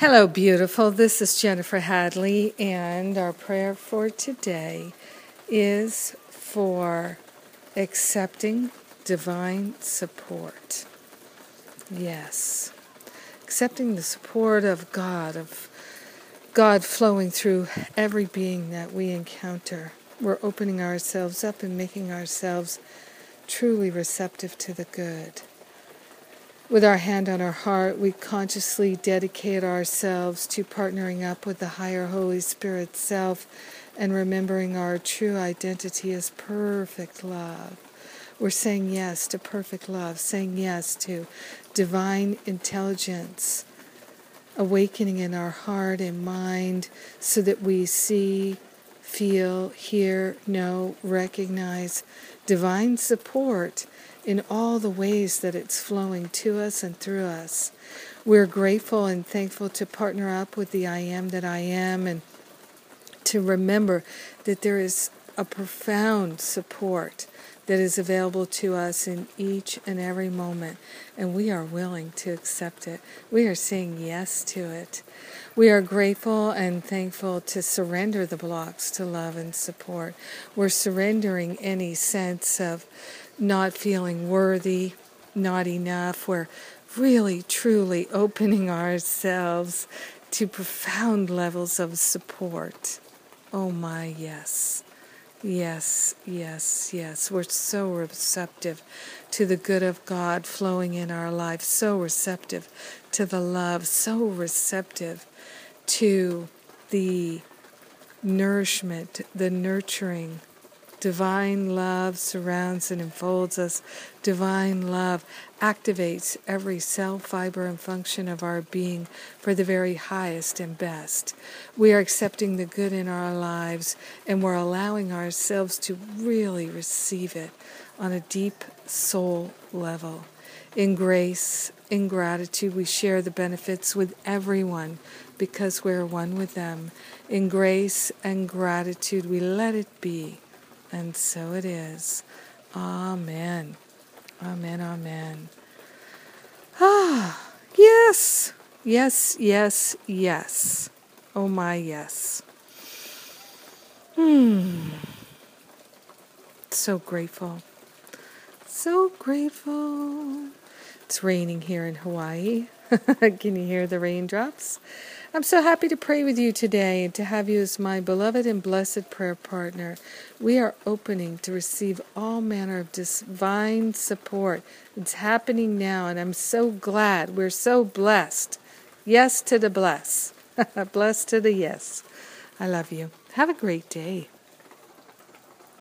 Hello, beautiful. This is Jennifer Hadley, and our prayer for today is for accepting divine support. Yes, accepting the support of God, of God flowing through every being that we encounter. We're opening ourselves up and making ourselves truly receptive to the good. With our hand on our heart, we consciously dedicate ourselves to partnering up with the higher Holy Spirit self and remembering our true identity as perfect love. We're saying yes to perfect love, saying yes to divine intelligence, awakening in our heart and mind so that we see, feel, hear, know, recognize divine support in all the ways that it's flowing to us and through us. We're grateful and thankful to partner up with the I Am that I Am and to remember that there is a profound support that is available to us in each and every moment, and we are willing to accept it. We are saying yes to it. We are grateful and thankful to surrender the blocks to love and support. We're surrendering any sense of not feeling worthy, not enough. We're really, truly opening ourselves to profound levels of support. Oh my, yes. Yes, yes, yes. We're so receptive to the good of God flowing in our life, so receptive to the love, so receptive to the nourishment, the nurturing, Divine love surrounds and enfolds us. Divine love activates every cell, fiber, and function of our being for the very highest and best. We are accepting the good in our lives and we're allowing ourselves to really receive it on a deep soul level. In grace, in gratitude, we share the benefits with everyone because we're one with them. In grace and gratitude, we let it be and so it is. Amen. Amen. Amen. Ah, yes. Yes, yes, yes. Oh, my, yes. Hmm. So grateful. So grateful. It's raining here in Hawaii. Can you hear the raindrops? I'm so happy to pray with you today and to have you as my beloved and blessed prayer partner. We are opening to receive all manner of divine support. It's happening now, and I'm so glad. We're so blessed. Yes to the bless. bless to the yes. I love you. Have a great day.